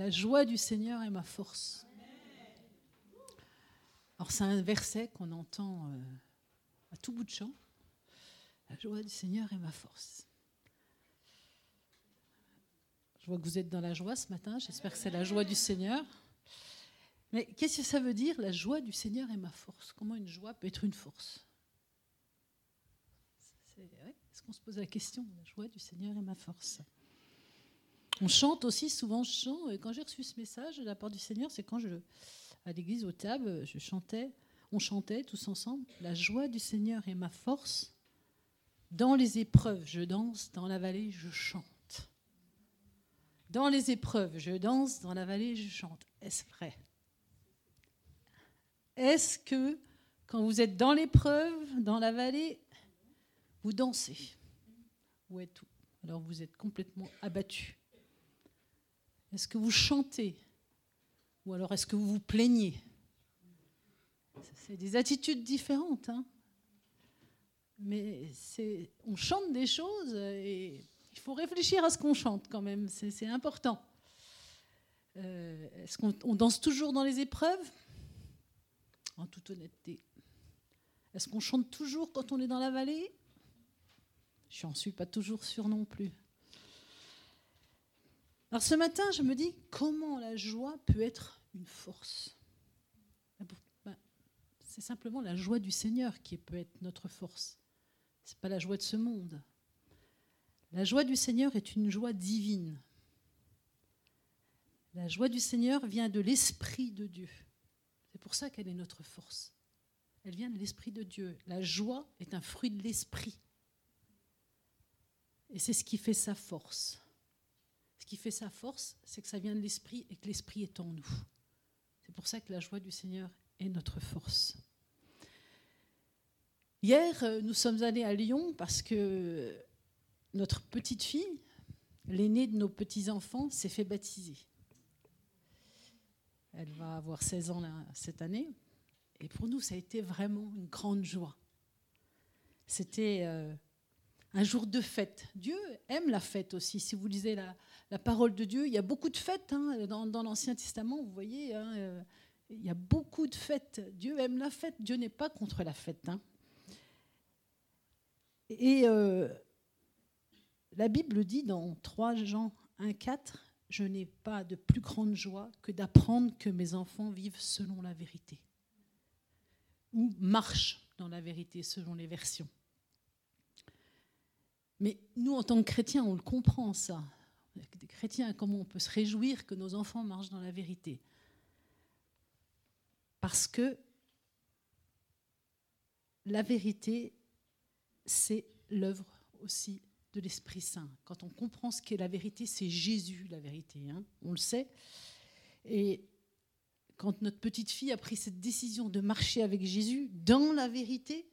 La joie du Seigneur est ma force. Alors c'est un verset qu'on entend euh, à tout bout de champ. La joie du Seigneur est ma force. Je vois que vous êtes dans la joie ce matin. J'espère que c'est la joie du Seigneur. Mais qu'est-ce que ça veut dire La joie du Seigneur est ma force? Comment une joie peut être une force? Est-ce qu'on se pose la question La joie du Seigneur est ma force? On chante aussi, souvent je chante. Quand j'ai reçu ce message de la part du Seigneur, c'est quand je, à l'église, au table, je chantais, on chantait tous ensemble. La joie du Seigneur est ma force. Dans les épreuves, je danse. Dans la vallée, je chante. Dans les épreuves, je danse. Dans la vallée, je chante. Est-ce vrai? Est-ce que quand vous êtes dans l'épreuve, dans la vallée, vous dansez? Ou tout Alors vous êtes complètement abattu. Est-ce que vous chantez Ou alors est-ce que vous vous plaignez? C'est des attitudes différentes. Hein Mais on chante des choses et il faut réfléchir à ce qu'on chante quand même. C'est important. Euh, est-ce qu'on danse toujours dans les épreuves? En toute honnêteté. Est-ce qu'on chante toujours quand on est dans la vallée? Je n'en suis pas toujours sûre non plus. Alors ce matin, je me dis comment la joie peut être une force. Ben, c'est simplement la joie du Seigneur qui peut être notre force. Ce n'est pas la joie de ce monde. La joie du Seigneur est une joie divine. La joie du Seigneur vient de l'Esprit de Dieu. C'est pour ça qu'elle est notre force. Elle vient de l'Esprit de Dieu. La joie est un fruit de l'Esprit. Et c'est ce qui fait sa force. Ce qui fait sa force, c'est que ça vient de l'Esprit et que l'Esprit est en nous. C'est pour ça que la joie du Seigneur est notre force. Hier, euh, nous sommes allés à Lyon parce que notre petite fille, l'aînée de nos petits-enfants, s'est fait baptiser. Elle va avoir 16 ans cette année. Et pour nous, ça a été vraiment une grande joie. C'était euh, un jour de fête. Dieu aime la fête aussi. Si vous lisez la, parole de Dieu, il y a beaucoup de fêtes hein, dans, l'Ancien Testament, vous voyez, hein, euh, il y a beaucoup de fêtes. Dieu aime la fête, Dieu n'est pas contre la fête. Hein. Et euh, la Bible dit dans 3 Jean 1, 4, Je n'ai pas de plus grande joie que d'apprendre que mes enfants vivent selon la vérité, ou marchent dans la vérité selon les versions. Mais nous, en tant que chrétiens, on le comprend, ça. Des chrétiens, comment on peut se réjouir que nos enfants marchent dans la vérité? Parce que la vérité, c'est l'œuvre aussi de l'Esprit Saint. Quand on comprend ce qu'est la vérité, c'est Jésus la vérité, hein on le sait. Et quand notre petite fille a pris cette décision de marcher avec Jésus dans la vérité,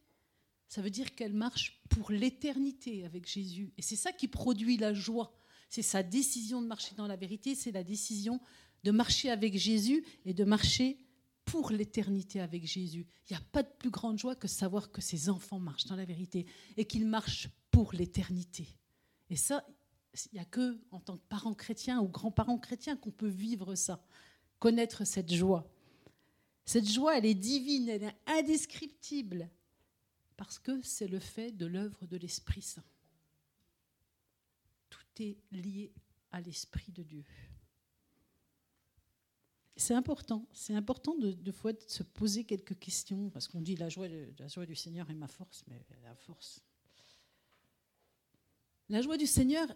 ça veut dire qu'elle marche pour l'éternité avec Jésus. Et c'est ça qui produit la joie. C'est sa décision de marcher dans la vérité, c'est la décision de marcher avec Jésus et de marcher pour l'éternité avec Jésus. Il n'y a pas de plus grande joie que savoir que ses enfants marchent dans la vérité et qu'ils marchent pour l'éternité. Et ça, il n'y a que en tant que parents chrétiens ou grands-parents chrétiens qu'on peut vivre ça, connaître cette joie. Cette joie, elle est divine, elle est indescriptible parce que c'est le fait de l'œuvre de l'Esprit Saint. Tout est lié à l'Esprit de Dieu. C'est important, c'est important de, de, se poser quelques questions, parce qu'on dit la joie, la joie du Seigneur est ma force, mais la force. La joie du Seigneur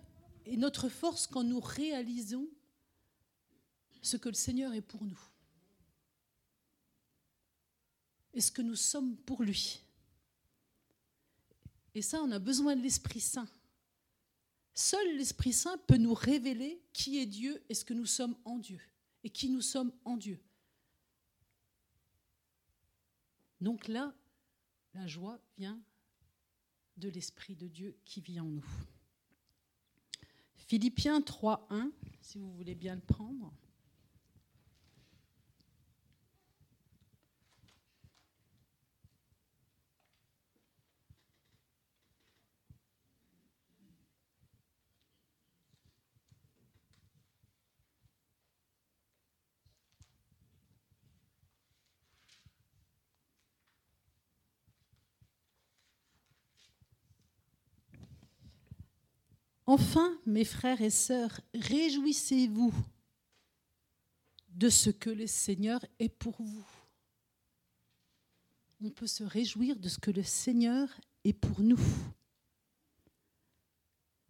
est notre force quand nous réalisons ce que le Seigneur est pour nous. Et ce que nous sommes pour lui? Et ça, on a besoin de l'Esprit Saint. Seul l'Esprit Saint peut nous révéler qui est Dieu et ce que nous sommes en Dieu, et qui nous sommes en Dieu. Donc là, la joie vient de l'Esprit de Dieu qui vit en nous. Philippiens 3.1, si vous voulez bien le prendre. Enfin, mes frères et sœurs, réjouissez-vous de ce que le Seigneur est pour vous. On peut se réjouir de ce que le Seigneur est pour nous.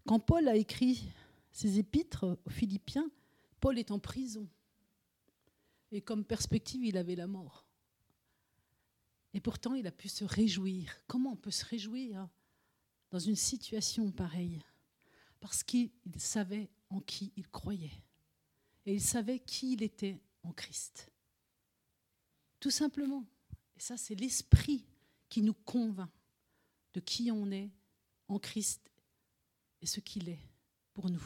Quand Paul a écrit ses épîtres aux Philippiens, Paul est en prison. Et comme perspective, il avait la mort. Et pourtant, il a pu se réjouir. Comment on peut se réjouir dans une situation pareille? Parce qu'il savait en qui il croyait. Et il savait qui il était en Christ. Tout simplement. Et ça, c'est l'esprit qui nous convainc de qui on est en Christ et ce qu'il est pour nous.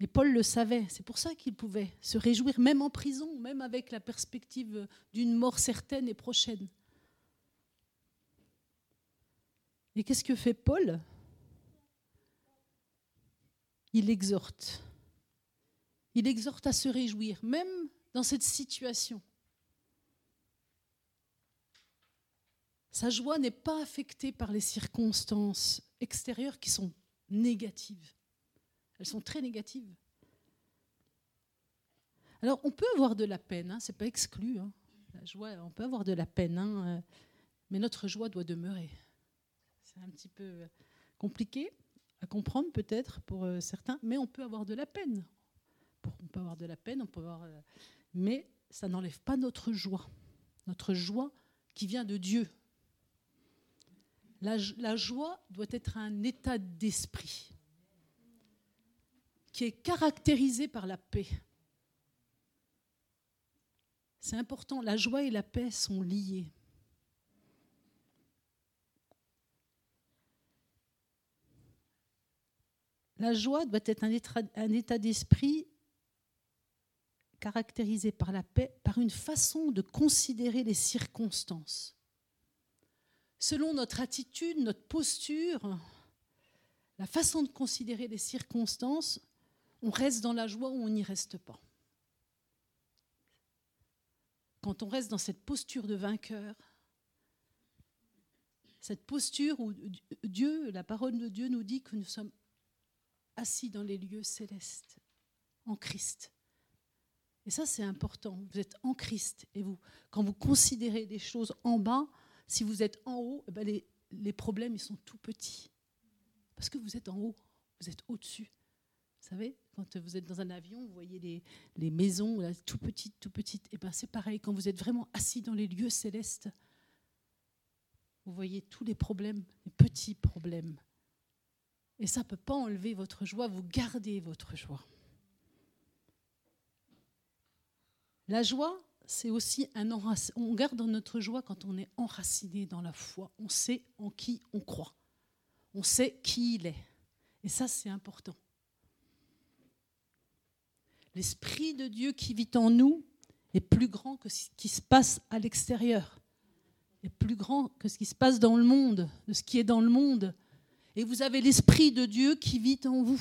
Et Paul le savait, c'est pour ça qu'il pouvait se réjouir, même en prison, même avec la perspective d'une mort certaine et prochaine. Et qu'est-ce que fait Paul? Il exhorte. Il exhorte à se réjouir, même dans cette situation. Sa joie n'est pas affectée par les circonstances extérieures qui sont négatives. Elles sont très négatives. Alors, on peut avoir de la peine, hein, ce n'est pas exclu. Hein. La joie, on peut avoir de la peine, hein, euh, mais notre joie doit demeurer. C'est un petit peu compliqué à comprendre peut-être pour euh, certains, mais on peut avoir de la peine. On peut avoir de la peine, on peut avoir, mais ça n'enlève pas notre joie, notre joie qui vient de Dieu. la joie doit être un état d'esprit qui est caractérisé par la paix. C'est important, la joie et la paix sont liées. La joie doit être un état, d'esprit caractérisé par la paix, par une façon de considérer les circonstances. Selon notre attitude, notre posture, la façon de considérer les circonstances, on reste dans la joie ou on n'y reste pas. Quand on reste dans cette posture de vainqueur, cette posture où Dieu, la parole de Dieu nous dit que nous sommes assis dans les lieux célestes, en Christ. Et ça, c'est important. Vous êtes en Christ. Et vous, quand vous considérez des choses en bas, si vous êtes en haut, eh ben, les, les problèmes, ils sont tout petits. Parce que vous êtes en haut, vous êtes au-dessus. Vous savez, quand vous êtes dans un avion, vous voyez les, les maisons tout petites, tout petites. Et eh ben c'est pareil, quand vous êtes vraiment assis dans les lieux célestes, vous voyez tous les problèmes, les petits problèmes. Et ça ne peut pas enlever votre joie, vous gardez votre joie. La joie, c'est aussi un enracinement. On garde notre joie quand on est enraciné dans la foi. On sait en qui on croit. On sait qui il est. Et ça, c'est important. L'Esprit de Dieu qui vit en nous est plus grand que ce qui se passe à l'extérieur, est plus grand que ce qui se passe dans le monde, de ce qui est dans le monde. Et vous avez l'Esprit de Dieu qui vit en vous.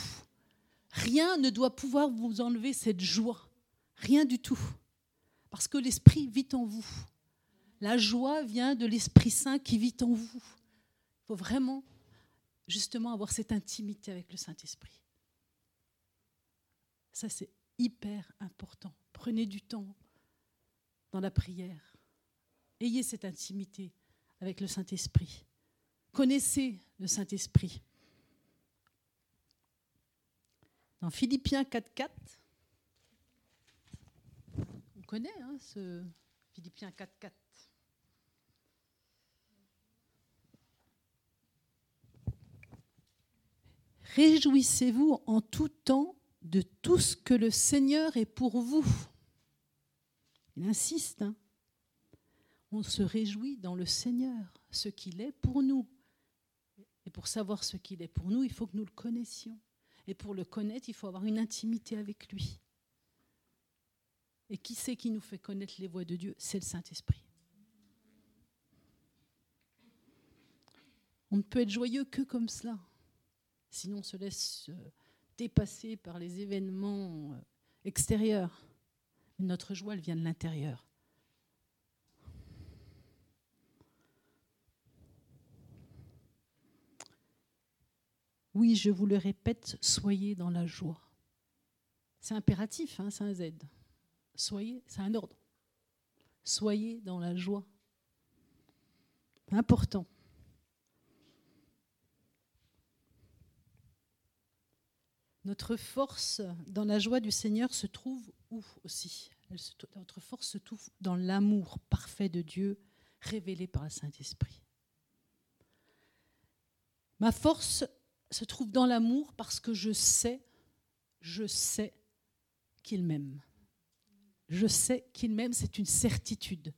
Rien ne doit pouvoir vous enlever cette joie, rien du tout, parce que l'Esprit vit en vous. La joie vient de l'Esprit Saint qui vit en vous. Il faut vraiment, justement, avoir cette intimité avec le Saint-Esprit. Ça, c'est hyper important. Prenez du temps dans la prière. Ayez cette intimité avec le Saint-Esprit. Connaissez le Saint-Esprit. Dans Philippiens 4.4, on connaît hein, ce Philippiens 4.4. Réjouissez-vous en tout temps de tout ce que le Seigneur est pour vous. Il insiste. Hein. On se réjouit dans le Seigneur, ce qu'il est pour nous. Pour savoir ce qu'il est pour nous, il faut que nous le connaissions. Et pour le connaître, il faut avoir une intimité avec lui. Et qui c'est qui nous fait connaître les voies de Dieu? C'est le Saint-Esprit. On ne peut être joyeux que comme cela. Sinon, on se laisse euh, dépassé par les événements euh, extérieurs. Notre joie, elle vient de l'intérieur. Oui, je vous le répète, soyez dans la joie. C'est impératif, hein, c'est un Z. Soyez, c'est un ordre. Soyez dans la joie. Important. Notre force dans la joie du Seigneur se trouve où aussi? Notre force se trouve dans l'amour parfait de Dieu révélé par le Saint-Esprit. Ma force se trouve dans l'amour parce que je sais, je sais qu'il m'aime. Je sais qu'il m'aime, c'est une certitude.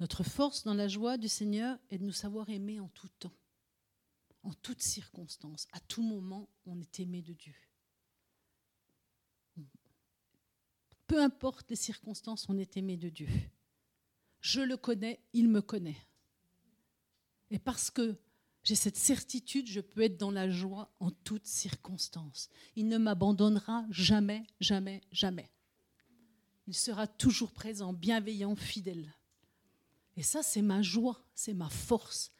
Notre force dans la joie du Seigneur est de nous savoir aimer en tout temps, en toutes circonstances. À tout moment, on est aimé de Dieu. Peu importe les circonstances, on est aimé de Dieu. Je le connais, il me connaît. Et parce que j'ai cette certitude, je peux être dans la joie en toutes circonstances. Il ne m'abandonnera jamais, jamais, jamais. Il sera toujours présent, bienveillant, fidèle. Et ça, c'est ma joie, c'est ma force.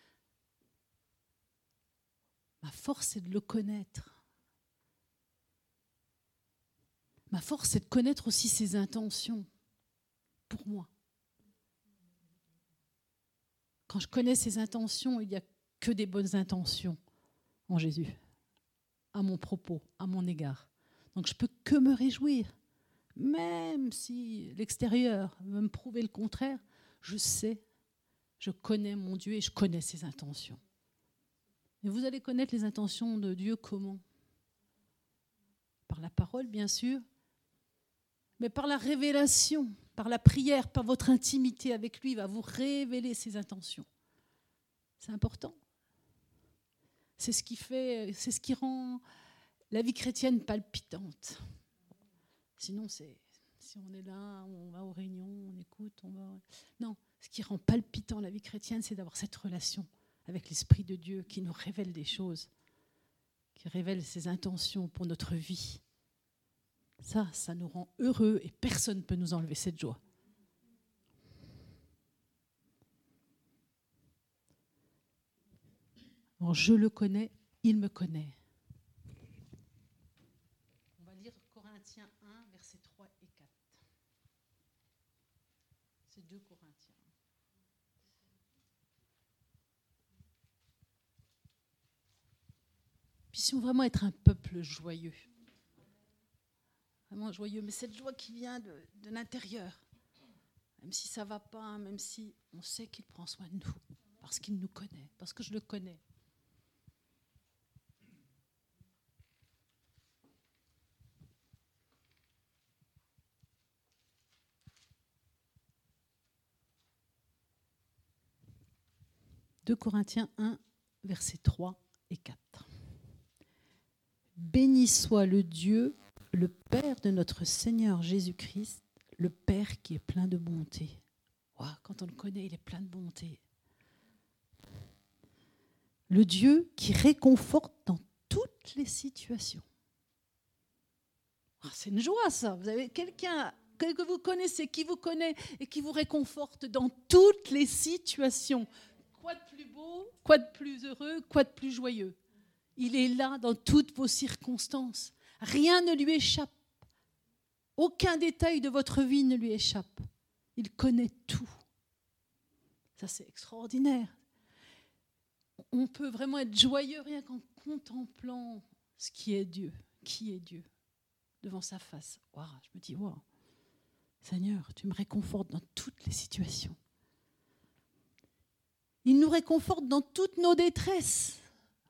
Ma force, c'est de le connaître. Ma force, c'est de connaître aussi ses intentions pour moi. Quand je connais ses intentions, il y a que des bonnes intentions en Jésus, à mon propos, à mon égard. Donc je peux que me réjouir, même si l'extérieur veut me prouver le contraire, je sais, je connais mon Dieu et je connais ses intentions. Et vous allez connaître les intentions de Dieu comment? Par la parole, bien sûr, mais par la révélation, par la prière, par votre intimité avec lui, va vous révéler ses intentions. C'est important. C'est ce qui fait, c'est ce qui rend la vie chrétienne palpitante. Sinon, c'est si on est là, on va aux réunions, on écoute, on va. Non, ce qui rend palpitant la vie chrétienne, c'est d'avoir cette relation avec l'Esprit de Dieu qui nous révèle des choses, qui révèle ses intentions pour notre vie. Ça, ça nous rend heureux et personne ne peut nous enlever cette joie. je le connais, il me connaît. On va lire Corinthiens 1, versets 3 et 4. C'est 2 Corinthiens. Puissions vraiment être un peuple joyeux. Joyeux, mais cette joie qui vient de, de l'intérieur. Même si ça va pas, même si on sait qu'il prend soin de nous, parce qu'il nous connaît, parce que je le connais. 2 Corinthiens 1, versets 3 et 4. Béni soit le Dieu, le Père de notre Seigneur Jésus-Christ, le Père qui est plein de bonté. quand on le connaît, il est plein de bonté. Le Dieu qui réconforte dans toutes les situations. C'est une joie ça. Vous avez quelqu'un que vous connaissez, qui vous connaît et qui vous réconforte dans toutes les situations. Quoi de plus beau, quoi de plus heureux, quoi de plus joyeux Il est là dans toutes vos circonstances. Rien ne lui échappe. Aucun détail de votre vie ne lui échappe. Il connaît tout. Ça, c'est extraordinaire. On peut vraiment être joyeux rien qu'en contemplant ce qui est Dieu. Qui est Dieu Devant sa face. je me dis, Seigneur, tu me réconfortes dans toutes les situations. Il nous réconforte dans toutes nos détresses.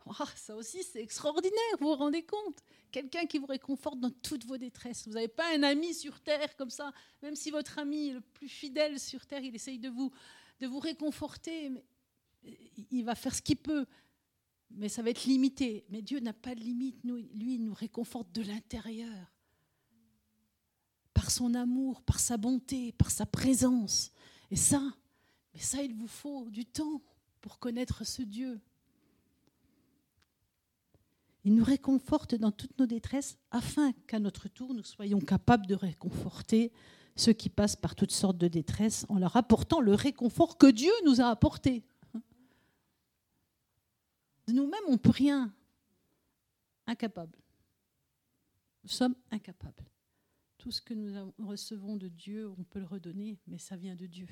Ah, ça aussi, c'est extraordinaire, vous vous rendez compte? Quelqu'un qui vous réconforte dans toutes vos détresses. Vous n'avez pas un ami sur terre comme ça, même si votre ami le plus fidèle sur terre, il essaye de vous, de vous réconforter, mais il va faire ce qu'il peut, mais ça va être limité. Mais Dieu n'a pas de limite, lui, il nous réconforte de l'intérieur, par son amour, par sa bonté, par sa présence. Et ça, mais ça, il vous faut du temps pour connaître ce Dieu. Il nous réconforte dans toutes nos détresses afin qu'à notre tour, nous soyons capables de réconforter ceux qui passent par toutes sortes de détresse en leur apportant le réconfort que Dieu nous a apporté. De nous-mêmes, on ne peut rien. Incapable. Nous sommes incapables. Tout ce que nous recevons de Dieu, on peut le redonner, mais ça vient de Dieu.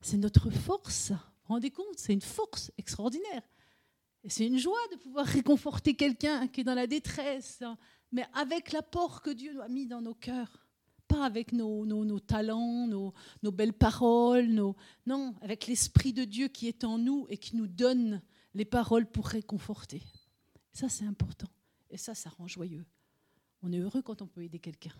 C'est notre force. Vous vous rendez compte C'est une force extraordinaire. C'est une joie de pouvoir réconforter quelqu'un qui est dans la détresse, mais avec l'apport que Dieu a mis dans nos cœurs. Pas avec nos, talents, nos, belles paroles, non, avec l'Esprit de Dieu qui est en nous et qui nous donne les paroles pour réconforter. Ça, c'est important. Et ça, ça rend joyeux. On est heureux quand on peut aider quelqu'un.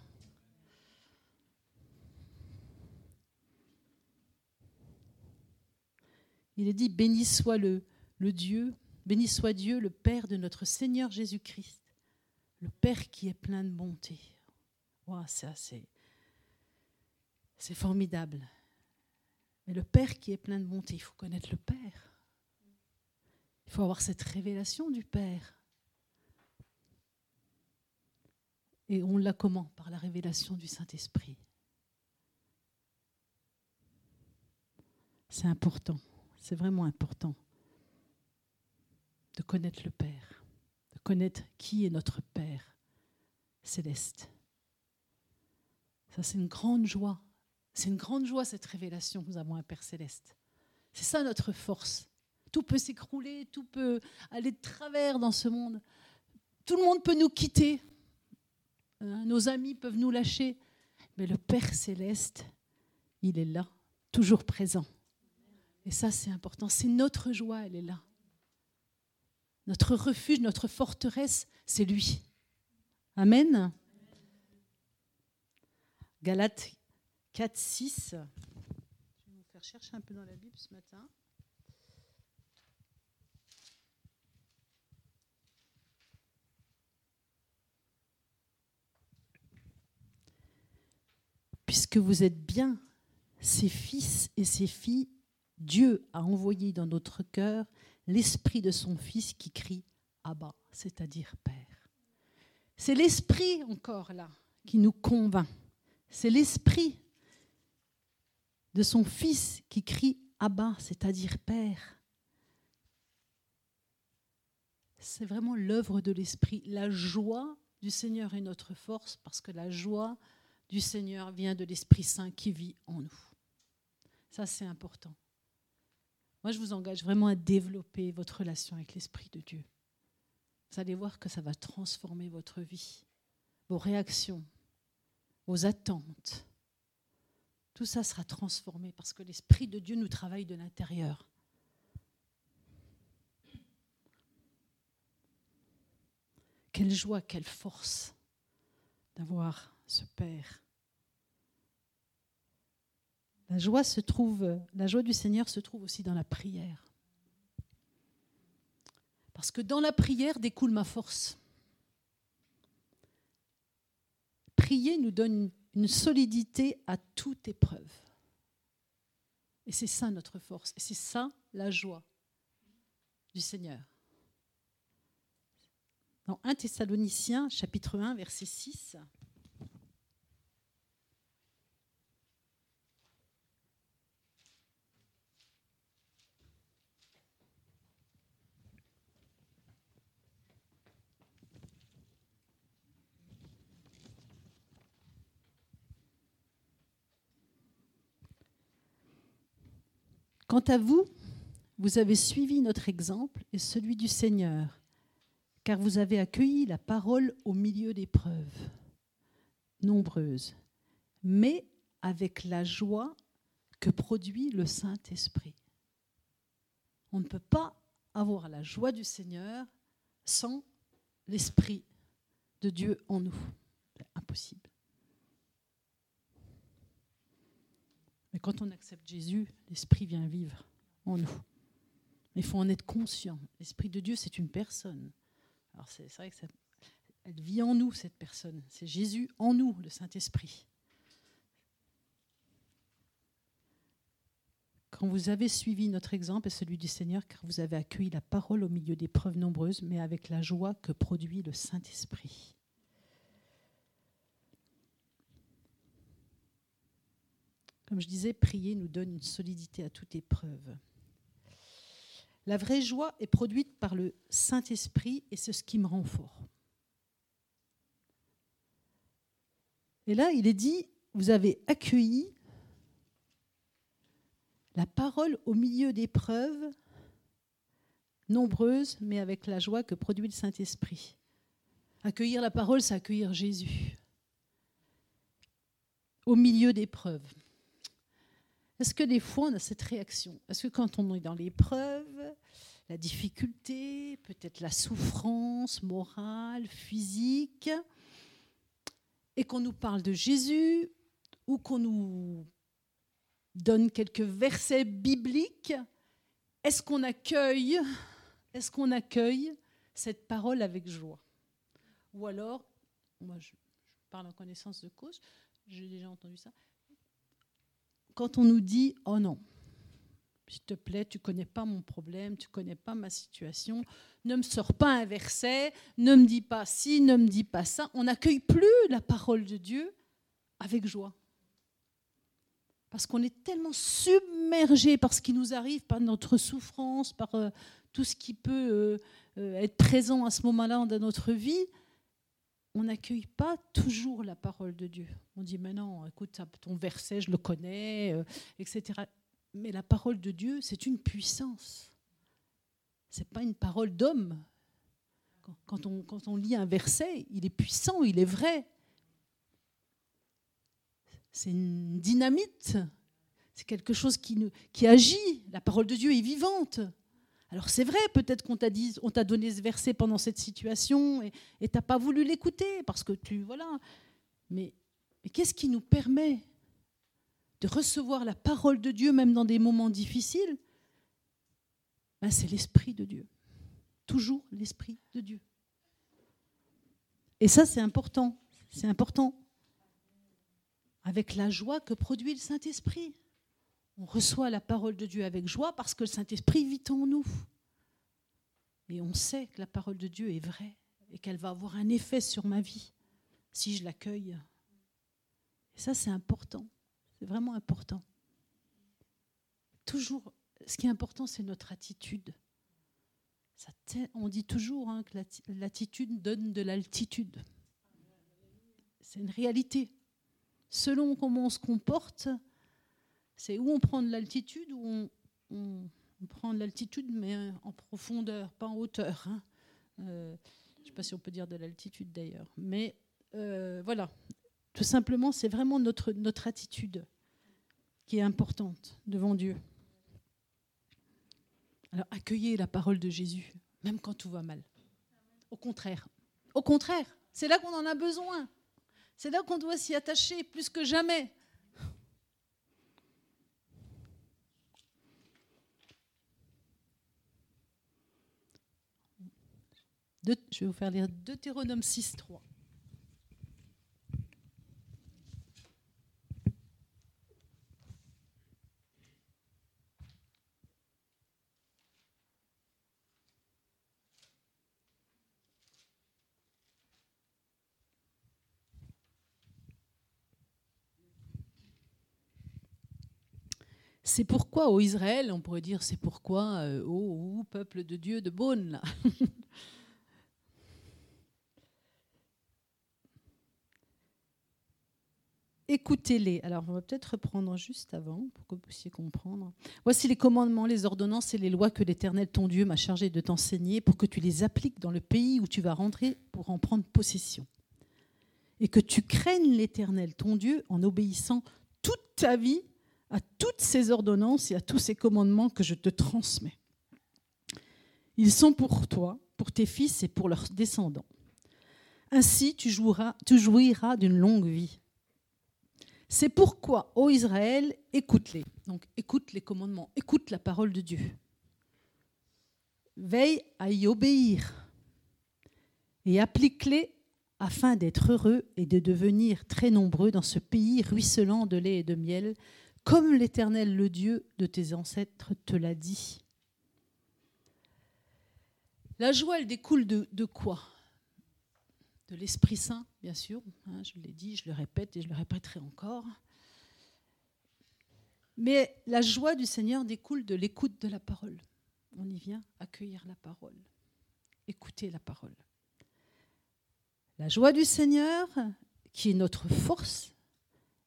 Il est dit, béni soit le Dieu, béni soit Dieu, le Père de notre Seigneur Jésus-Christ, le Père qui est plein de bonté. Wow, ça, c'est, c'est formidable. Mais le Père qui est plein de bonté, il faut connaître le Père. Il faut avoir cette révélation du Père. Et on l'a comment? Par la révélation du Saint-Esprit. C'est important, c'est vraiment important de connaître le Père, de connaître qui est notre Père céleste. Ça, c'est une grande joie. C'est une grande joie, cette révélation que nous avons un Père céleste. C'est ça notre force. Tout peut s'écrouler, tout peut aller de travers dans ce monde. Tout le monde peut nous quitter. Hein, nos amis peuvent nous lâcher, mais le Père céleste, il est là, toujours présent. Et ça, c'est important. C'est notre joie, elle est là. Notre refuge, notre forteresse, c'est lui. Amen. Galates 4, 6. Je vais vous faire chercher un peu dans la Bible ce matin. puisque vous êtes bien ses fils et ses filles, Dieu a envoyé dans notre cœur l'esprit de son Fils qui crie Abba, c'est-à-dire Père. C'est l'esprit encore là qui nous convainc. C'est l'esprit de son Fils qui crie Abba, c'est-à-dire Père. C'est vraiment l'œuvre de l'esprit. La joie du Seigneur est notre force parce que la joie du Seigneur vient de l'Esprit Saint qui vit en nous. Ça, c'est important. Moi, je vous engage vraiment à développer votre relation avec l'Esprit de Dieu. Vous allez voir que ça va transformer votre vie, vos réactions, vos attentes. Tout ça sera transformé parce que l'Esprit de Dieu nous travaille de l'intérieur. Quelle joie, quelle force d'avoir ce Père. La joie se trouve, la joie du Seigneur se trouve aussi dans la prière. Parce que dans la prière découle ma force. Prier nous donne une solidité à toute épreuve. Et c'est ça notre force. Et c'est ça la joie du Seigneur. Dans 1 Thessaloniciens, chapitre 1, verset 6. Quant à vous, vous avez suivi notre exemple et celui du Seigneur, car vous avez accueilli la parole au milieu d'épreuves nombreuses, mais avec la joie que produit le Saint-Esprit. On ne peut pas avoir la joie du Seigneur sans l'Esprit de Dieu en nous. C'est impossible. Mais quand on accepte Jésus, l'Esprit vient vivre en nous. Il faut en être conscient. L'Esprit de Dieu, c'est une personne. Alors c'est vrai que ça, elle vit en nous, cette personne. C'est Jésus en nous, le Saint-Esprit. Quand vous avez suivi notre exemple et celui du Seigneur, car vous avez accueilli la parole au milieu d'épreuves nombreuses, mais avec la joie que produit le Saint-Esprit. Comme je disais, prier nous donne une solidité à toute épreuve. La vraie joie est produite par le Saint-Esprit et c'est ce qui me rend fort. Et là, il est dit, vous avez accueilli la parole au milieu d'épreuves nombreuses, mais avec la joie que produit le Saint-Esprit. Accueillir la parole, c'est accueillir Jésus. Au milieu d'épreuves. Est-ce que des fois on a cette réaction? Est-ce que quand on est dans l'épreuve, la difficulté, peut-être la souffrance morale, physique, et qu'on nous parle de Jésus, ou qu'on nous donne quelques versets bibliques, est-ce qu'on accueille, est-ce qu'on accueille cette parole avec joie? Ou alors, moi je, parle en connaissance de cause, j'ai déjà entendu ça, quand on nous dit oh non, s'il te plaît, tu connais pas mon problème, tu connais pas ma situation, ne me sors pas un verset, ne me dis pas ci, ne me dis pas ça. On n'accueille plus la parole de Dieu avec joie. Parce qu'on est tellement submergé par ce qui nous arrive, par notre souffrance, par euh, tout ce qui peut euh, euh, être présent à ce moment-là dans notre vie, on n'accueille pas toujours la parole de Dieu. On dit, mais non, écoute, ton verset, je le connais, etc. Mais la parole de Dieu, c'est une puissance. Ce n'est pas une parole d'homme. Quand on, quand on lit un verset, il est puissant, il est vrai c'est une dynamite, c'est quelque chose qui, qui agit. La parole de Dieu est vivante. Alors c'est vrai, peut-être qu'on t'a dit, on t'a donné ce verset pendant cette situation et tu n'as pas voulu l'écouter parce que tu voilà. Mais, qu'est-ce qui nous permet de recevoir la parole de Dieu même dans des moments difficiles? Ben, C'est l'esprit de Dieu, toujours l'esprit de Dieu. Et ça c'est important, c'est important avec la joie que produit le Saint-Esprit. On reçoit la parole de Dieu avec joie parce que le Saint-Esprit vit en nous. Et on sait que la parole de Dieu est vraie et qu'elle va avoir un effet sur ma vie si je l'accueille. Et ça, c'est important. C'est vraiment important. Toujours, ce qui est important, c'est notre attitude. on dit toujours hein, que l'attitude donne de l'altitude. C'est une réalité selon comment on se comporte, c'est où on prend de l'altitude, ou on, prend de l'altitude, mais en profondeur, pas en hauteur. Hein. Euh, je ne sais pas si on peut dire de l'altitude d'ailleurs. Mais euh, voilà, tout simplement, c'est vraiment notre, notre attitude qui est importante devant Dieu. Alors accueillez la parole de Jésus, même quand tout va mal. Au contraire. Au contraire, c'est là qu'on en a besoin. C'est là qu'on doit s'y attacher plus que jamais. Je vais vous faire lire Deutéronome 6, 3. C'est pourquoi, ô Israël, on pourrait dire, c'est pourquoi, euh, ô, peuple de Dieu de Beaune, Écoutez-les. Alors, on va peut-être reprendre juste avant pour que vous puissiez comprendre. Voici les commandements, les ordonnances et les lois que l'Éternel, ton Dieu, m'a chargé de t'enseigner pour que tu les appliques dans le pays où tu vas rentrer pour en prendre possession. Et que tu craignes l'Éternel, ton Dieu, en obéissant toute ta vie à toutes ces ordonnances et à tous ces commandements que je te transmets. Ils sont pour toi, pour tes fils et pour leurs descendants. Ainsi tu, tu jouiras d'une longue vie. C'est pourquoi, ô Israël, écoute-les. Donc écoute les commandements, écoute la parole de Dieu. Veille à y obéir et applique-les afin d'être heureux et de devenir très nombreux dans ce pays ruisselant de lait et de miel comme l'Éternel, le Dieu de tes ancêtres, te l'a dit. La joie, elle découle de, quoi? De l'Esprit Saint, bien sûr. Hein, je l'ai dit, je le répète et je le répéterai encore. Mais la joie du Seigneur découle de l'écoute de la parole. On y vient accueillir la parole, écouter la parole. La joie du Seigneur, qui est notre force,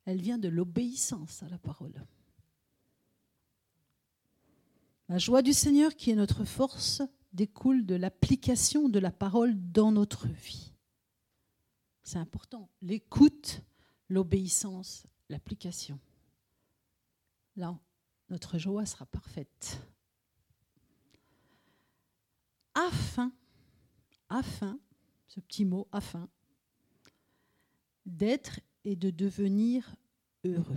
elle vient de l'obéissance à la parole. La joie du Seigneur, qui est notre force, découle de l'application de la parole dans notre vie. C'est important. L'écoute, l'obéissance, l'application. Là, notre joie sera parfaite. Afin, afin, ce petit mot, afin, d'être et de devenir heureux.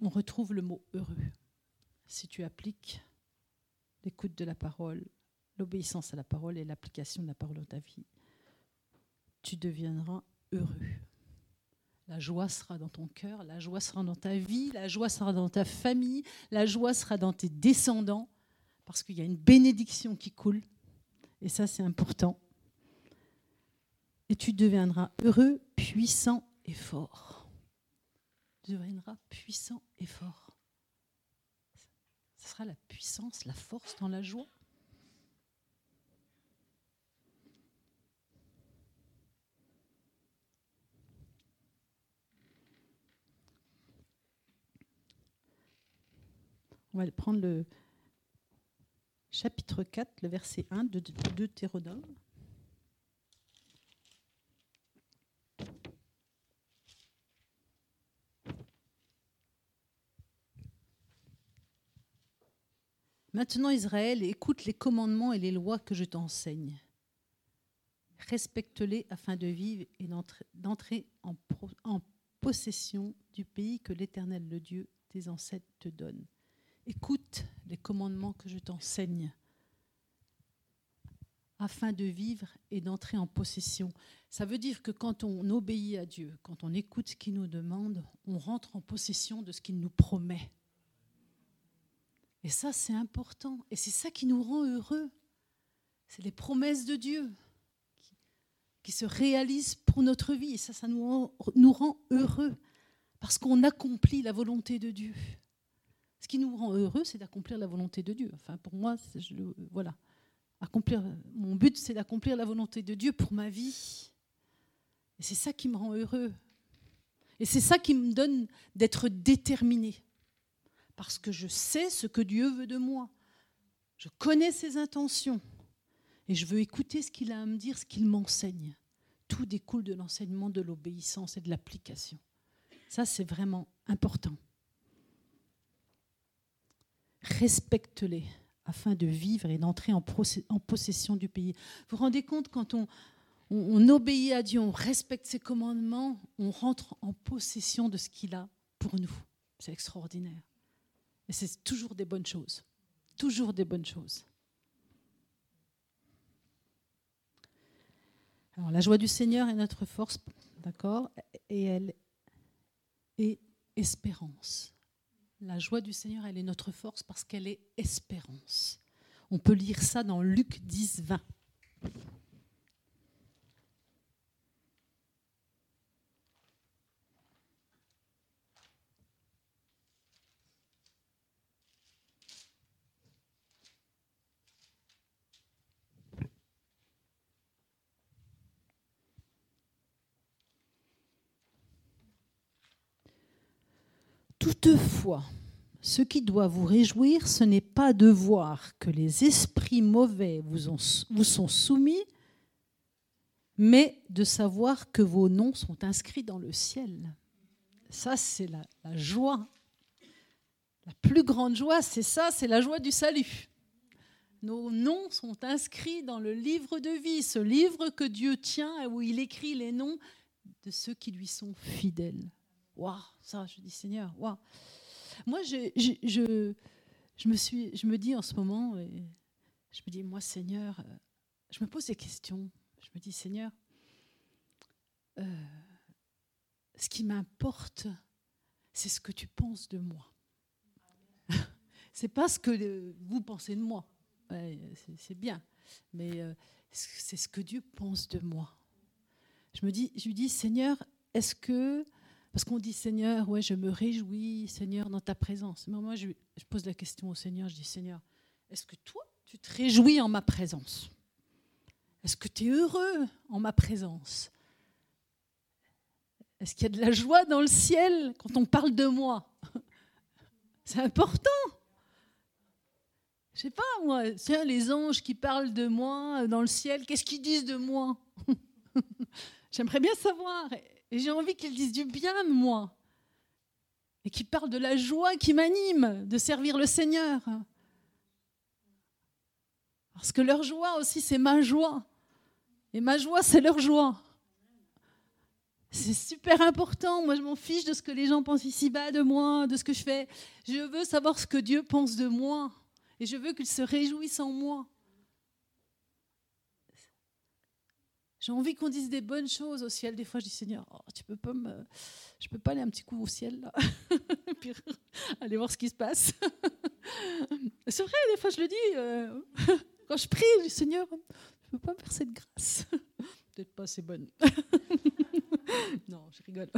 On retrouve le mot heureux si tu appliques l'écoute de la parole, l'obéissance à la parole et l'application de la parole dans ta vie. Tu deviendras heureux. La joie sera dans ton cœur, la joie sera dans ta vie, la joie sera dans ta famille, la joie sera dans tes descendants, parce qu'il y a une bénédiction qui coule. Et ça, c'est important. Et tu deviendras heureux, puissant et fort. Tu deviendras puissant et fort. Ce sera la puissance, la force dans la joie. On va prendre le chapitre 4, le verset 1 de Deutéronome. Maintenant, Israël, écoute les commandements et les lois que je t'enseigne. Respecte-les afin de vivre et d'entrer en, en possession du pays que l'Éternel, le Dieu des ancêtres, te donne. Écoute les commandements que je t'enseigne afin de vivre et d'entrer en possession. Ça veut dire que quand on obéit à Dieu, quand on écoute ce qu'il nous demande, on rentre en possession de ce qu'il nous promet. Et ça, c'est important. Et c'est ça qui nous rend heureux. C'est les promesses de Dieu qui, se réalisent pour notre vie. Et ça, ça nous nous rend heureux parce qu'on accomplit la volonté de Dieu. Ce qui nous rend heureux, c'est d'accomplir la volonté de Dieu. Enfin, pour moi, voilà. Accomplir, mon but, c'est d'accomplir la volonté de Dieu pour ma vie. Et c'est ça qui me rend heureux. Et c'est ça qui me donne d'être déterminé. Parce que je sais ce que Dieu veut de moi. Je connais ses intentions. Et je veux écouter ce qu'il a à me dire, ce qu'il m'enseigne. Tout découle de l'enseignement, de l'obéissance et de l'application. Ça, c'est vraiment important respecte-les afin de vivre et d'entrer en, possession du pays. Vous vous rendez compte, quand on, on, obéit à Dieu, on respecte ses commandements, on rentre en possession de ce qu'il a pour nous. C'est extraordinaire. Et c'est toujours des bonnes choses. Toujours des bonnes choses. Alors, la joie du Seigneur est notre force, d'accord Et elle est espérance. La joie du Seigneur, elle est notre force parce qu'elle est espérance. On peut lire ça dans Luc 10, 20. Toutefois, ce qui doit vous réjouir, ce n'est pas de voir que les esprits mauvais vous, sont soumis, mais de savoir que vos noms sont inscrits dans le ciel. Ça, c'est la, la joie. La plus grande joie, c'est ça, c'est la joie du salut. Nos noms sont inscrits dans le livre de vie, ce livre que Dieu tient et où il écrit les noms de ceux qui lui sont fidèles. Waouh, ça, je dis Seigneur, waouh. Moi, je, je, je, me suis, je me dis en ce moment, je me dis, moi, Seigneur, euh, je me pose des questions. Je me dis, Seigneur, euh, ce qui m'importe, c'est ce que tu penses de moi. c'est pas ce que vous pensez de moi. c'est bien, mais euh, c'est ce que Dieu pense de moi. je me dis, je lui dis, Seigneur, est-ce que parce qu'on dit Seigneur, ouais, je me réjouis, Seigneur, dans ta présence. Mais moi, je, pose la question au Seigneur, je dis Seigneur, est-ce que toi, tu te réjouis en ma présence? Est-ce que tu es heureux en ma présence? Est-ce qu'il y a de la joie dans le ciel quand on parle de moi? C'est important. Je sais pas, moi, tiens, les anges qui parlent de moi dans le ciel, qu'est-ce qu'ils disent de moi? J'aimerais bien savoir. Et j'ai envie qu'ils disent du bien de moi. Et qu'ils parlent de la joie qui m'anime de servir le Seigneur. Parce que leur joie aussi, c'est ma joie. Et ma joie, c'est leur joie. C'est super important. Moi, je m'en fiche de ce que les gens pensent ici-bas de moi, de ce que je fais. Je veux savoir ce que Dieu pense de moi. Et je veux qu'il se réjouisse en moi. J'ai envie qu'on dise des bonnes choses au ciel. Des fois, je dis Seigneur, oh, tu peux pas me, je peux pas aller un petit coup au ciel là, puis aller voir ce qui se passe. C'est vrai, des fois, je le dis. Euh, quand je prie, je dis Seigneur, je peux pas me faire cette grâce. Peut-être pas assez bonne. non, je rigole.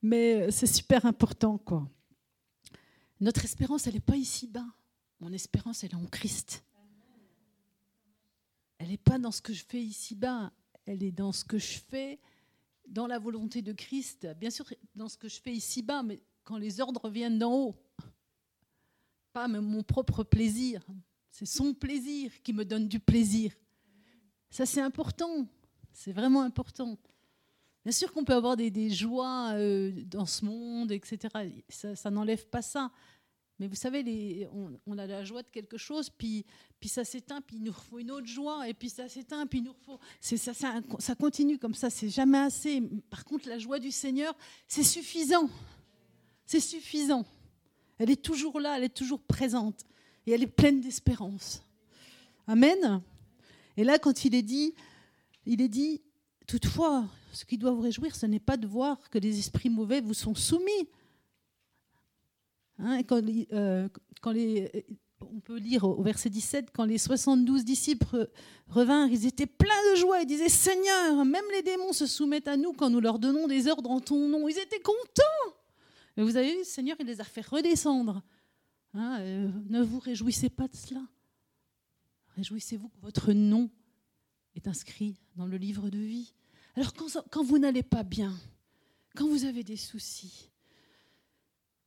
Mais c'est super important, quoi. Notre espérance, elle n'est pas ici-bas. Mon espérance, elle est en Christ. Elle n'est pas dans ce que je fais ici-bas, elle est dans ce que je fais dans la volonté de Christ. Bien sûr, dans ce que je fais ici-bas, mais quand les ordres viennent d'en haut. Pas mon propre plaisir. C'est son plaisir qui me donne du plaisir. Ça, c'est important. C'est vraiment important. Bien sûr qu'on peut avoir des, joies euh, dans ce monde, etc. ça n'enlève pas ça. Mais vous savez, on, a la joie de quelque chose, puis, puis ça s'éteint, puis il nous faut une autre joie, et puis ça s'éteint, puis il nous faut. Ça, ça, ça continue comme ça, c'est jamais assez. Par contre, la joie du Seigneur, c'est suffisant. C'est suffisant. Elle est toujours là, elle est toujours présente, et elle est pleine d'espérance. Amen. Et là, quand il est dit, il est dit, toutefois, ce qui doit vous réjouir, ce n'est pas de voir que les esprits mauvais vous sont soumis, Hein, quand, euh, euh, on peut lire au verset 17, quand les 72 disciples revinrent, ils étaient pleins de joie. Ils disaient Seigneur, même les démons se soumettent à nous quand nous leur donnons des ordres en ton nom. Ils étaient contents. Mais vous avez vu, Seigneur, il les a fait redescendre. Hein, euh, ne vous réjouissez pas de cela. Réjouissez-vous que votre nom est inscrit dans le livre de vie. Alors quand vous n'allez pas bien, quand vous avez des soucis,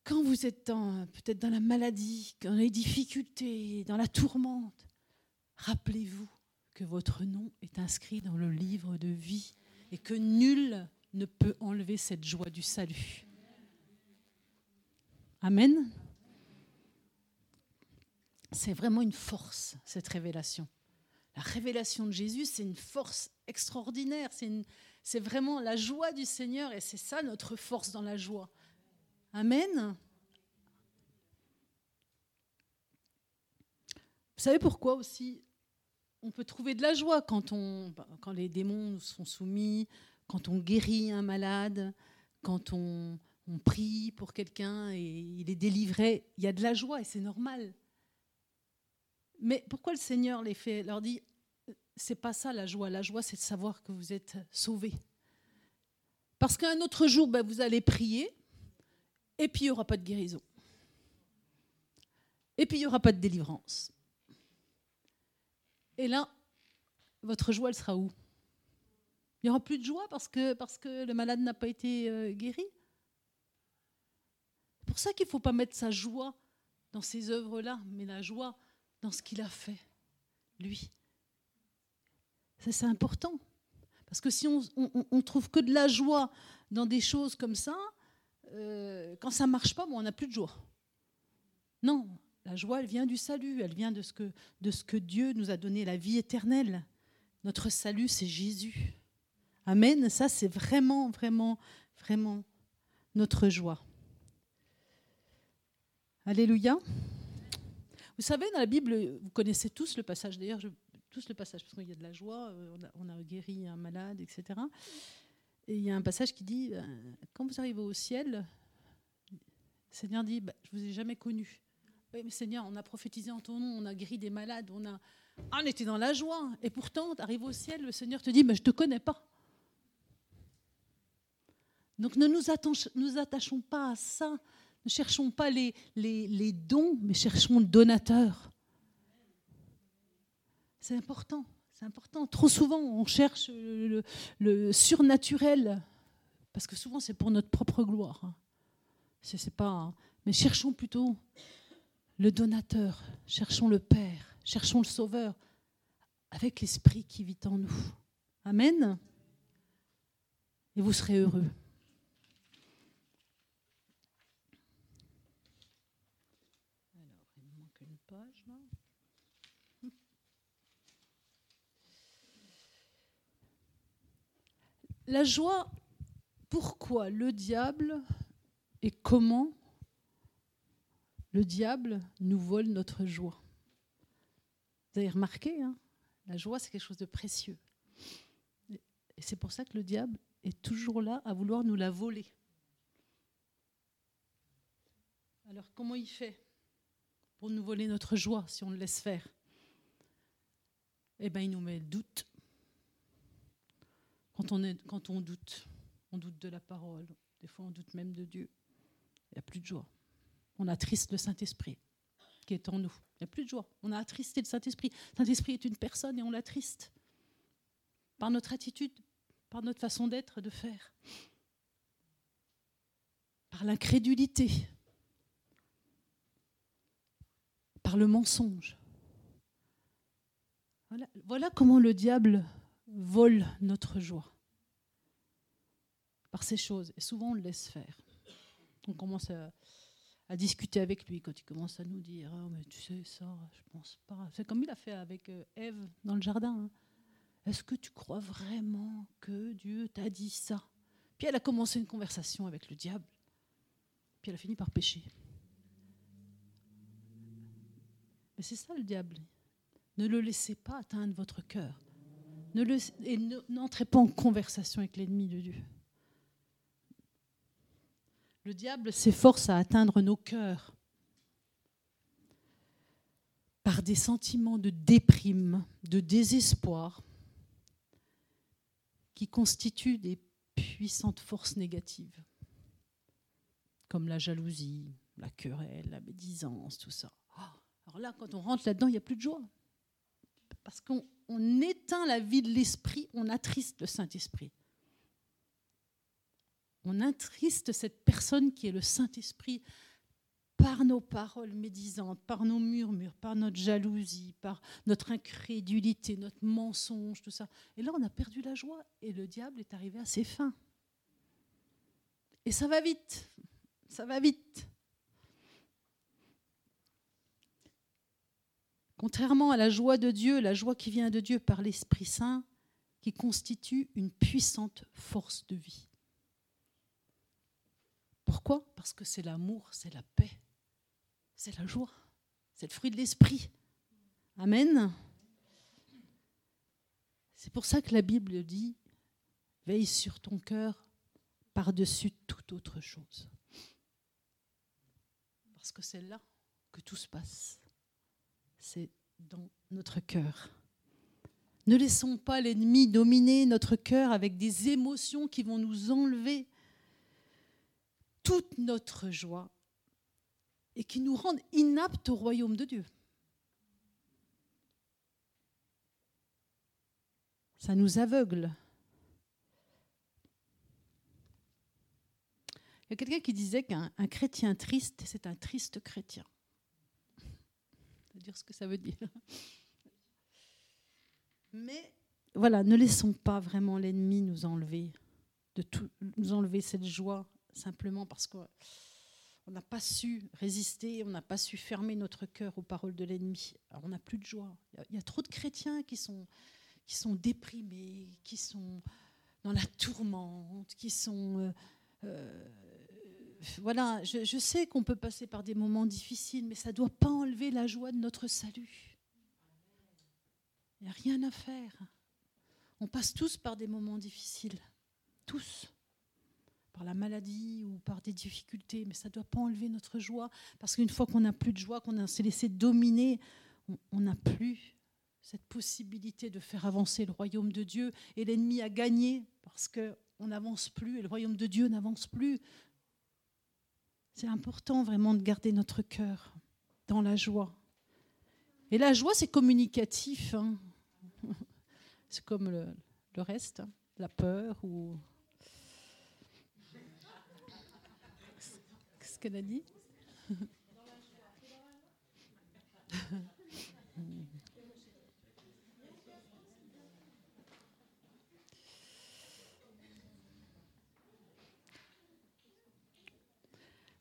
quand vous êtes peut-être dans la maladie, dans les difficultés, dans la tourmente, rappelez-vous que votre nom est inscrit dans le livre de vie et que nul ne peut enlever cette joie du salut. Amen. C'est vraiment une force, cette révélation. La révélation de Jésus, c'est une force extraordinaire. C'est vraiment la joie du Seigneur et c'est ça notre force dans la joie. Amen. Vous savez pourquoi aussi on peut trouver de la joie quand, on, quand les démons sont soumis, quand on guérit un malade, quand on, prie pour quelqu'un et il est délivré. Il y a de la joie et c'est normal. Mais pourquoi le Seigneur les fait, leur dit c'est pas ça la joie. La joie, c'est de savoir que vous êtes sauvés. Parce qu'un autre jour, ben, vous allez prier et puis il n'y aura pas de guérison. Et puis il n'y aura pas de délivrance. Et là, votre joie, elle sera où? Il n'y aura plus de joie parce que, le malade n'a pas été euh, guéri? C'est pour ça qu'il ne faut pas mettre sa joie dans ces œuvres-là, mais la joie dans ce qu'il a fait, lui. C'est important. Parce que si on, on, trouve que de la joie dans des choses comme ça, euh, quand ça marche pas, bon, on n'a plus de joie. Non, la joie, elle vient du salut, elle vient de ce, que, de ce que Dieu nous a donné, la vie éternelle. Notre salut, c'est Jésus. Amen. Ça, c'est vraiment, vraiment, vraiment notre joie. Alléluia. Vous savez, dans la Bible, vous connaissez tous le passage, d'ailleurs, tous le passage, parce qu'il y a de la joie, euh, on a guéri un malade, etc. Et il y a un passage qui dit, euh, quand vous arrivez au ciel, le Seigneur dit, bah, je vous ai jamais connu. Oui, mais Seigneur, on a prophétisé en ton nom, on a guéri des malades, on, a... Ah, on était dans la joie. Et pourtant, tu au ciel, le Seigneur te dit, mais je ne te connais pas. Donc ne nous, attachons pas à ça. Ne cherchons pas les, les dons, mais cherchons le donateur. C'est important. C'est important. Trop souvent, on cherche le, surnaturel, parce que souvent c'est pour notre propre gloire. Hein. Pas. Mais cherchons plutôt le donateur, cherchons le Père, cherchons le Sauveur, avec l'Esprit qui vit en nous. Amen. Et vous serez heureux. Alors, il me manque une page là. La joie, pourquoi le diable et comment le diable nous vole notre joie? Vous avez remarqué, hein la joie, c'est quelque chose de précieux. Et c'est pour ça que le diable est toujours là à vouloir nous la voler. Alors comment il fait pour nous voler notre joie si on le laisse faire? Eh bien, il nous met doute. Quand on, doute, on doute de la parole. Des fois, on doute même de Dieu. Il n'y a plus de joie. On attriste le Saint-Esprit qui est en nous. Il n'y a plus de joie. On a attristé le Saint-Esprit. Le Saint-Esprit est une personne et on l'attriste. Par notre attitude, par notre façon d'être, de faire. Par l'incrédulité. Par le mensonge. Voilà comment le diable vole notre joie. Par ces choses. Et souvent, on le laisse faire. On commence à, discuter avec lui quand il commence à nous dire ah, mais tu sais ça je pense pas c'est comme il a fait avec euh, Ève dans le jardin hein. est-ce que tu crois vraiment que Dieu t'a dit ça? Puis elle a commencé une conversation avec le diable puis elle a fini par pécher mais c'est ça le diable ne le laissez pas atteindre votre cœur ne le, et n'entrez pas en conversation avec l'ennemi de Dieu le diable s'efforce à atteindre nos cœurs par des sentiments de déprime, de désespoir, qui constituent des puissantes forces négatives, comme la jalousie, la querelle, la médisance, tout ça. Oh, alors là, quand on rentre là-dedans, il n'y a plus de joie. Parce qu'on éteint la vie de l'esprit, on attriste le Saint-Esprit on attriste cette personne qui est le Saint-Esprit par nos paroles médisantes, par nos murmures, par notre jalousie, par notre incrédulité, notre mensonge, tout ça. Et là, on a perdu la joie et le diable est arrivé à ses fins. Et ça va vite, ça va vite. Contrairement à la joie de Dieu, la joie qui vient de Dieu par l'Esprit Saint, qui constitue une puissante force de vie. Pourquoi? Parce que c'est l'amour, c'est la paix, c'est la joie, c'est le fruit de l'esprit. Amen. C'est pour ça que la Bible dit, veille sur ton cœur par-dessus toute autre chose. Parce que c'est là que tout se passe. C'est dans notre cœur. Ne laissons pas l'ennemi dominer notre cœur avec des émotions qui vont nous enlever toute notre joie et qui nous rendent inaptes au royaume de Dieu. Ça nous aveugle. Il y a quelqu'un qui disait qu'un chrétien triste, c'est un triste chrétien. Dire ce que ça veut dire. Mais voilà, ne laissons pas vraiment l'ennemi nous enlever de tout, nous enlever cette joie simplement parce qu'on n'a pas su résister, on n'a pas su fermer notre cœur aux paroles de l'ennemi. Alors on n'a plus de joie. Il y, a trop de chrétiens qui sont, qui sont déprimés, qui sont dans la tourmente, qui sont... Euh, euh, voilà, je, sais qu'on peut passer par des moments difficiles, mais ça ne doit pas enlever la joie de notre salut. Il n'y a rien à faire. On passe tous par des moments difficiles. Tous par la maladie ou par des difficultés, mais ça ne doit pas enlever notre joie, parce qu'une fois qu'on n'a plus de joie, qu'on s'est laissé dominer, on n'a plus cette possibilité de faire avancer le royaume de Dieu, et l'ennemi a gagné, parce que on n'avance plus et le royaume de Dieu n'avance plus. C'est important vraiment de garder notre cœur dans la joie. Et la joie, c'est communicatif. Hein. C'est comme le, reste, hein. la peur ou. Qu'est-ce qu'elle a dit?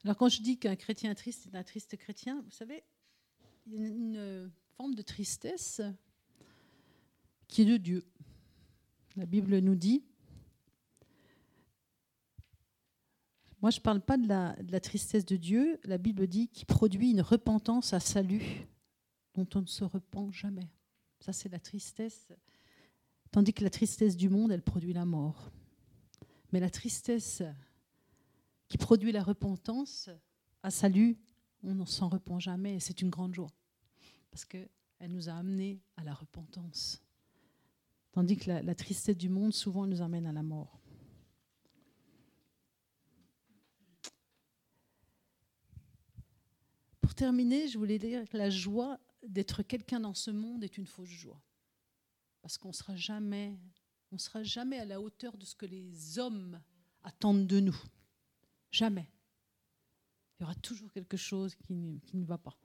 Alors quand je dis qu'un chrétien triste est un triste chrétien, vous savez, il y a une forme de tristesse qui est de Dieu. La Bible nous dit, moi je ne parle pas de la, tristesse de Dieu, la Bible dit qu'il produit une repentance à salut dont on ne se repent jamais. Ça c'est la tristesse. Tandis que la tristesse du monde, elle produit la mort. Mais la tristesse qui produit la repentance à salut, on ne s'en repent jamais et c'est une grande joie. Parce qu'elle nous a amenés à la repentance. Tandis que la, tristesse du monde, souvent, nous amène à la mort. Pour terminer, je voulais dire que la joie d'être quelqu'un dans ce monde est une fausse joie. Parce qu'on ne sera jamais, on sera jamais à la hauteur de ce que les hommes attendent de nous. Jamais. Il y aura toujours quelque chose qui ne, va pas.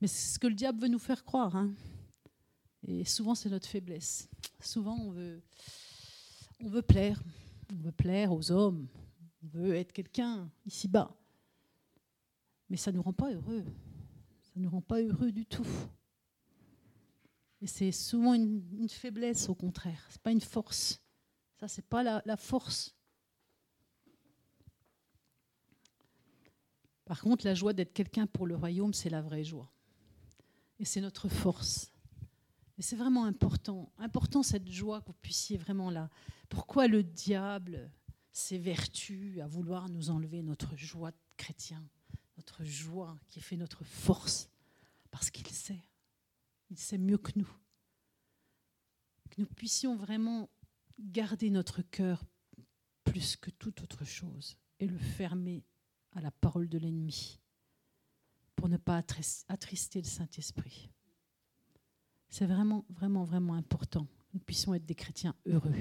Mais c'est ce que le diable veut nous faire croire. Hein. Et souvent, c'est notre faiblesse. Souvent, on veut, on veut plaire. On veut plaire aux hommes. On veut être quelqu'un ici-bas. Mais ça ne nous rend pas heureux. Ça ne nous rend pas heureux du tout. Et c'est souvent une, faiblesse, au contraire. Ce n'est pas une force. Ça, ce n'est pas la force Par contre, la joie d'être quelqu'un pour le royaume, c'est la vraie joie. Et c'est notre force. Et c'est vraiment important. Important cette joie que vous puissiez vraiment là. Pourquoi le diable s'évertue à vouloir nous enlever notre joie de chrétien, notre joie qui fait notre force? Parce qu'il sait. Il sait mieux que nous. Que nous puissions vraiment garder notre cœur plus que toute autre chose et le fermer à la parole de l'ennemi pour ne pas attrister le Saint-Esprit. C'est vraiment, vraiment, vraiment important que nous puissions être des chrétiens heureux,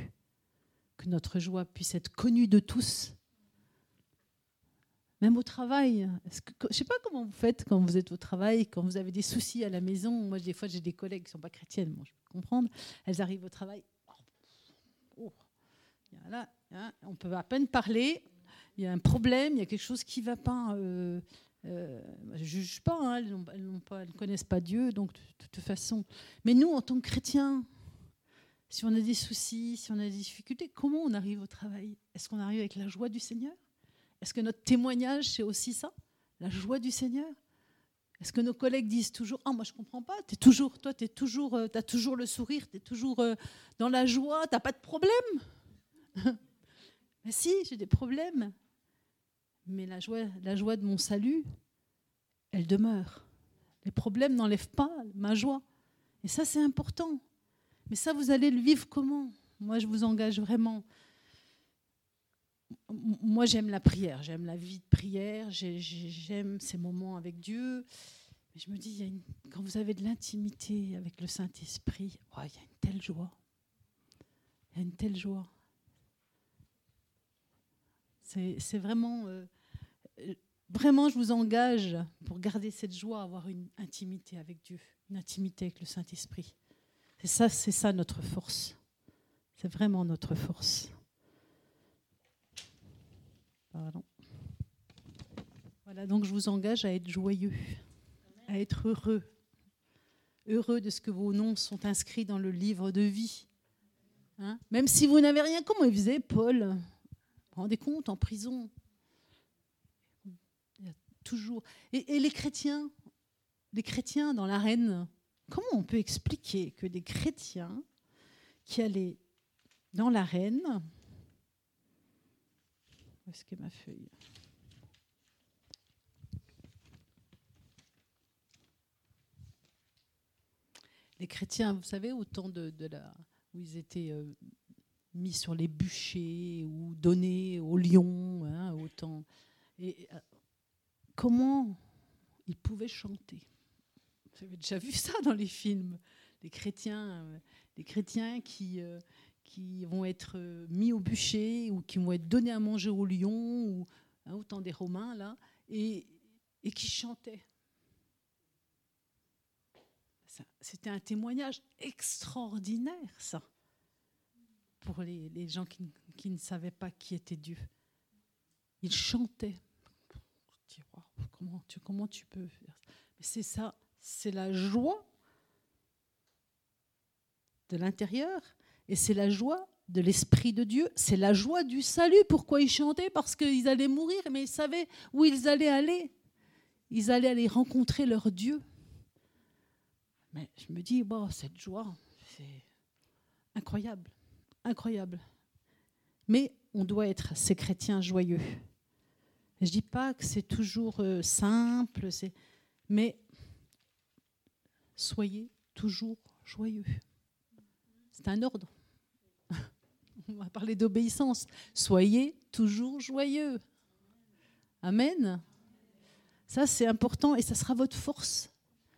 que notre joie puisse être connue de tous, même au travail. Je ne sais pas comment vous faites quand vous êtes au travail, quand vous avez des soucis à la maison. Moi, des fois, j'ai des collègues qui ne sont pas chrétiennes, moi, je peux comprendre. Elles arrivent au travail. Oh, là, hein, on peut à peine parler il y a un problème, il y a quelque chose qui ne va pas. Euh, je ne juge pas, elles, ne connaissent pas Dieu, donc de, toute façon. Mais nous, en tant que chrétiens, si on a des soucis, si on a des difficultés, comment on arrive au travail? Est-ce qu'on arrive avec la joie du Seigneur? Est-ce que notre témoignage, c'est aussi ça? La joie du Seigneur? Est-ce que nos collègues disent toujours Ah, moi, je ne comprends pas, es toujours, toi, tu as toujours, euh, as toujours le sourire, tu es toujours euh, dans la joie, tu n'as pas de problème? Mais si, j'ai des problèmes mais la joie, la joie de mon salut, elle demeure. Les problèmes n'enlèvent pas ma joie. Et ça, c'est important. Mais ça, vous allez le vivre comment? Moi, je vous engage vraiment. Moi, j'aime la prière, j'aime la vie de prière, j'aime ces moments avec Dieu. Mais je me dis, quand vous avez de l'intimité avec le Saint-Esprit, oh, il y a une telle joie. Il y a une telle joie. C'est vraiment... Euh, vraiment, je vous engage pour garder cette joie, avoir une intimité avec Dieu, une intimité avec le Saint-Esprit. C'est ça, c'est ça notre force. C'est vraiment notre force. Voilà, donc je vous engage à être joyeux, à être heureux, heureux de ce que vos noms sont inscrits dans le livre de vie. Hein? Même si vous n'avez rien, comment il faisait Paul rendez compte, en prison, toujours. Et, les chrétiens, les chrétiens dans l'arène, comment on peut expliquer que des chrétiens qui allaient dans l'arène, où est-ce que ma feuille? Les chrétiens, vous savez, au temps de, la, où ils étaient euh, mis sur les bûchers ou donnés aux lions, hein, autant. Et euh, comment ils pouvaient chanter Vous avez déjà vu ça dans les films Les chrétiens, euh, les chrétiens qui, euh, qui vont être mis au bûcher ou qui vont être donnés à manger aux lions, ou hein, autant des Romains là, et, qui chantaient. C'était un témoignage extraordinaire, ça pour les, gens qui, ne savaient pas qui était Dieu. Il chantait. Comment, tu, peux faire C'est ça, c'est la joie de l'intérieur et c'est la joie de l'Esprit de Dieu, c'est la joie du salut. Pourquoi ils chantaient? Parce qu'ils allaient mourir, mais ils savaient où ils allaient aller. Ils allaient aller rencontrer leur Dieu. Mais je me dis, cette joie, c'est incroyable incroyable. Mais on doit être ces chrétiens joyeux. Je ne dis pas que c'est toujours euh, simple, mais soyez toujours joyeux. C'est un ordre. On va parler d'obéissance. Soyez toujours joyeux. Amen. Ça, c'est important et ça sera votre force.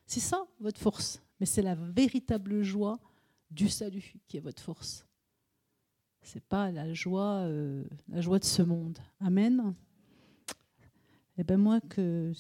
C'est ça, votre force. Mais c'est la véritable joie du salut qui est votre force c'est pas la joie, euh, la joie de ce monde. Amen. Eh ben moi que